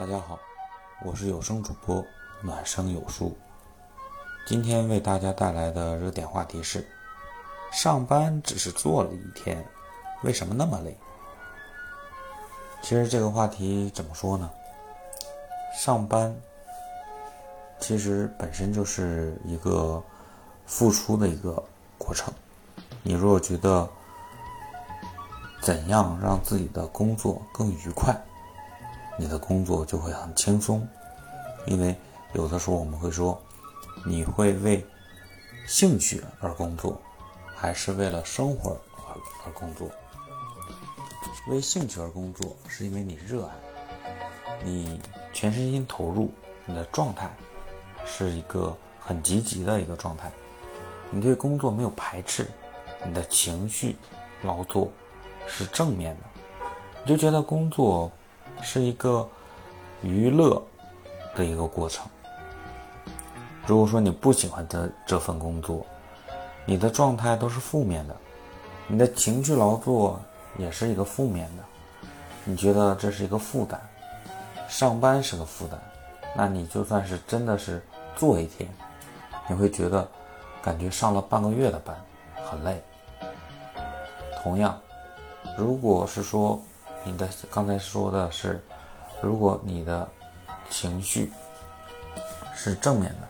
大家好，我是有声主播暖声有书。今天为大家带来的热点话题是：上班只是做了一天，为什么那么累？其实这个话题怎么说呢？上班其实本身就是一个付出的一个过程。你如果觉得怎样让自己的工作更愉快？你的工作就会很轻松，因为有的时候我们会说，你会为兴趣而工作，还是为了生活而而工作？为兴趣而工作，是因为你热爱，你全身心投入，你的状态是一个很积极的一个状态，你对工作没有排斥，你的情绪劳作是正面的，你就觉得工作。是一个娱乐的一个过程。如果说你不喜欢这这份工作，你的状态都是负面的，你的情绪劳作也是一个负面的，你觉得这是一个负担，上班是个负担，那你就算是真的是做一天，你会觉得感觉上了半个月的班，很累。同样，如果是说。你的刚才说的是，如果你的情绪是正面的，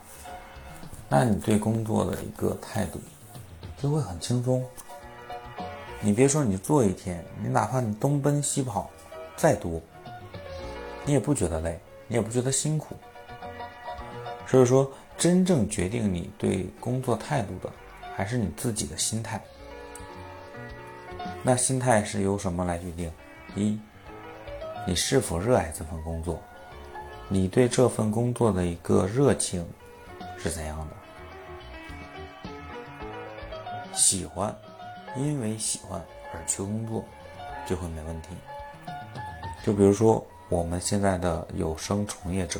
那你对工作的一个态度就会很轻松。你别说你做一天，你哪怕你东奔西跑再多，你也不觉得累，你也不觉得辛苦。所以说，真正决定你对工作态度的，还是你自己的心态。那心态是由什么来决定？一，你是否热爱这份工作？你对这份工作的一个热情是怎样的？喜欢，因为喜欢而去工作，就会没问题。就比如说我们现在的有声从业者，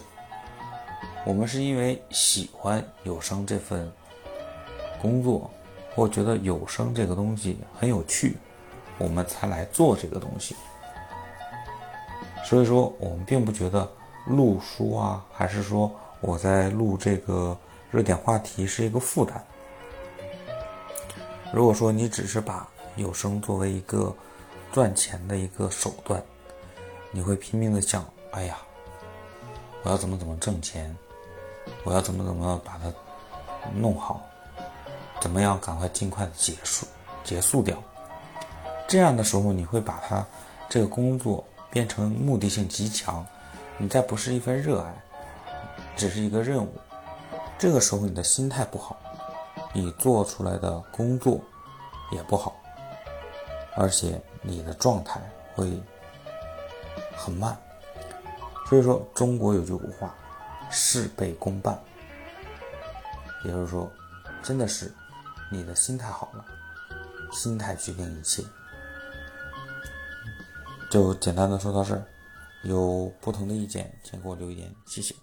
我们是因为喜欢有声这份工作，或觉得有声这个东西很有趣，我们才来做这个东西。所以说，我们并不觉得录书啊，还是说我在录这个热点话题是一个负担。如果说你只是把有声作为一个赚钱的一个手段，你会拼命的想：哎呀，我要怎么怎么挣钱，我要怎么怎么把它弄好，怎么样赶快尽快的结束结束掉。这样的时候，你会把它这个工作。变成目的性极强，你再不是一份热爱，只是一个任务，这个时候你的心态不好，你做出来的工作也不好，而且你的状态会很慢。所以说，中国有句古话，事倍功半，也就是说，真的是你的心态好了，心态决定一切。就简单的说到这儿，有不同的意见，请给我留言，谢谢。